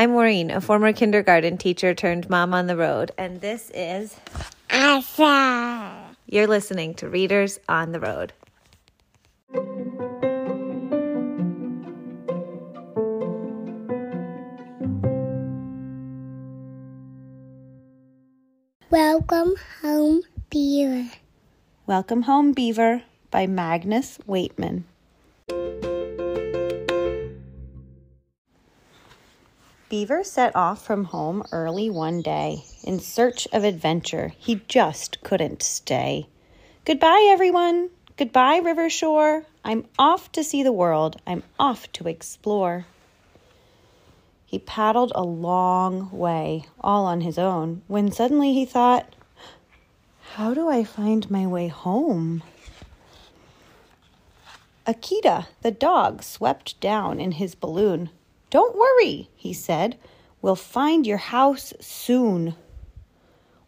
I'm Maureen, a former kindergarten teacher turned mom on the road, and this is Asa. You're listening to Readers on the Road. Welcome home, Beaver. Welcome Home Beaver by Magnus Weightman. Beaver set off from home early one day in search of adventure. He just couldn't stay. Goodbye, everyone. Goodbye, River Shore. I'm off to see the world. I'm off to explore. He paddled a long way, all on his own, when suddenly he thought, How do I find my way home? Akita, the dog, swept down in his balloon. Don't worry, he said. We'll find your house soon.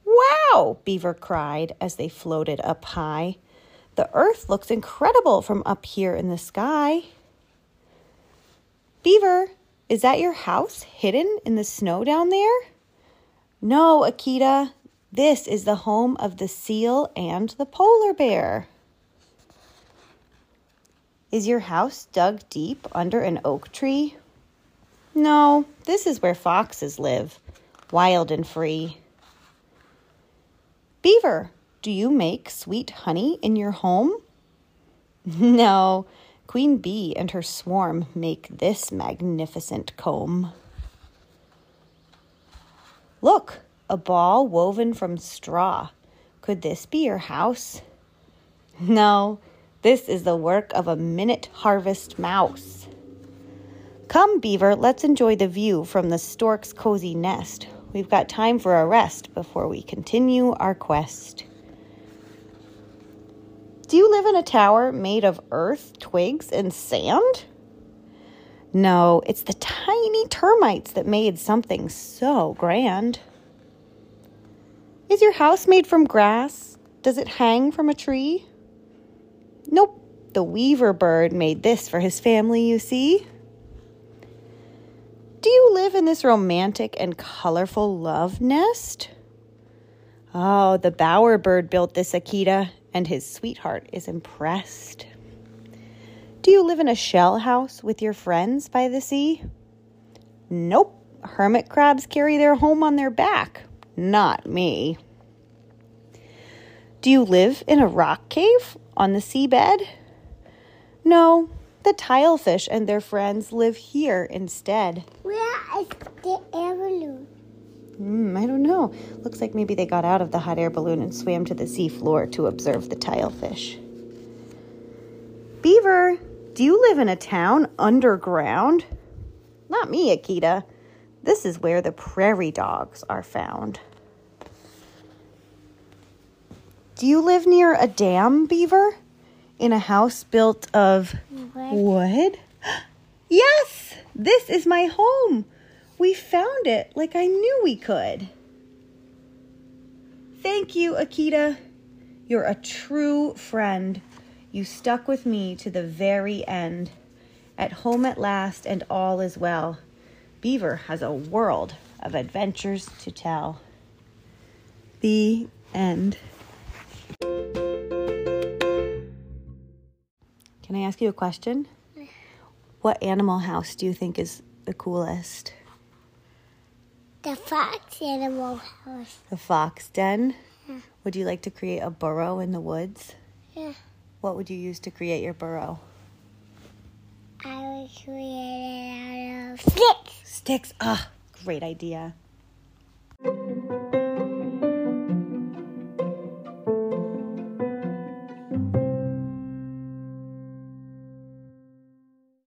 Wow, Beaver cried as they floated up high. The earth looks incredible from up here in the sky. Beaver, is that your house hidden in the snow down there? No, Akita. This is the home of the seal and the polar bear. Is your house dug deep under an oak tree? No, this is where foxes live, wild and free. Beaver, do you make sweet honey in your home? No, Queen Bee and her swarm make this magnificent comb. Look, a ball woven from straw. Could this be your house? No, this is the work of a minute harvest mouse. Come, Beaver, let's enjoy the view from the stork's cozy nest. We've got time for a rest before we continue our quest. Do you live in a tower made of earth, twigs, and sand? No, it's the tiny termites that made something so grand. Is your house made from grass? Does it hang from a tree? Nope, the weaver bird made this for his family, you see. Do you live in this romantic and colorful love nest? Oh, the bowerbird built this Akita, and his sweetheart is impressed. Do you live in a shell house with your friends by the sea? Nope, hermit crabs carry their home on their back. Not me. Do you live in a rock cave on the seabed? No, the tilefish and their friends live here instead. Where is the air balloon? Hmm, I don't know. Looks like maybe they got out of the hot air balloon and swam to the sea floor to observe the tilefish. Beaver, do you live in a town underground? Not me, Akita. This is where the prairie dogs are found. Do you live near a dam, Beaver? In a house built of What? wood? Yes, this is my home. We found it like I knew we could. Thank you, Akita. You're a true friend. You stuck with me to the very end. At home at last, and all is well. Beaver has a world of adventures to tell. The end. Can I ask you a question? What animal house do you think is the coolest? The fox animal house. The fox den? Would you like to create a burrow in the woods? Yeah. What would you use to create your burrow? I was created out of sticks. Sticks. Ah, great idea.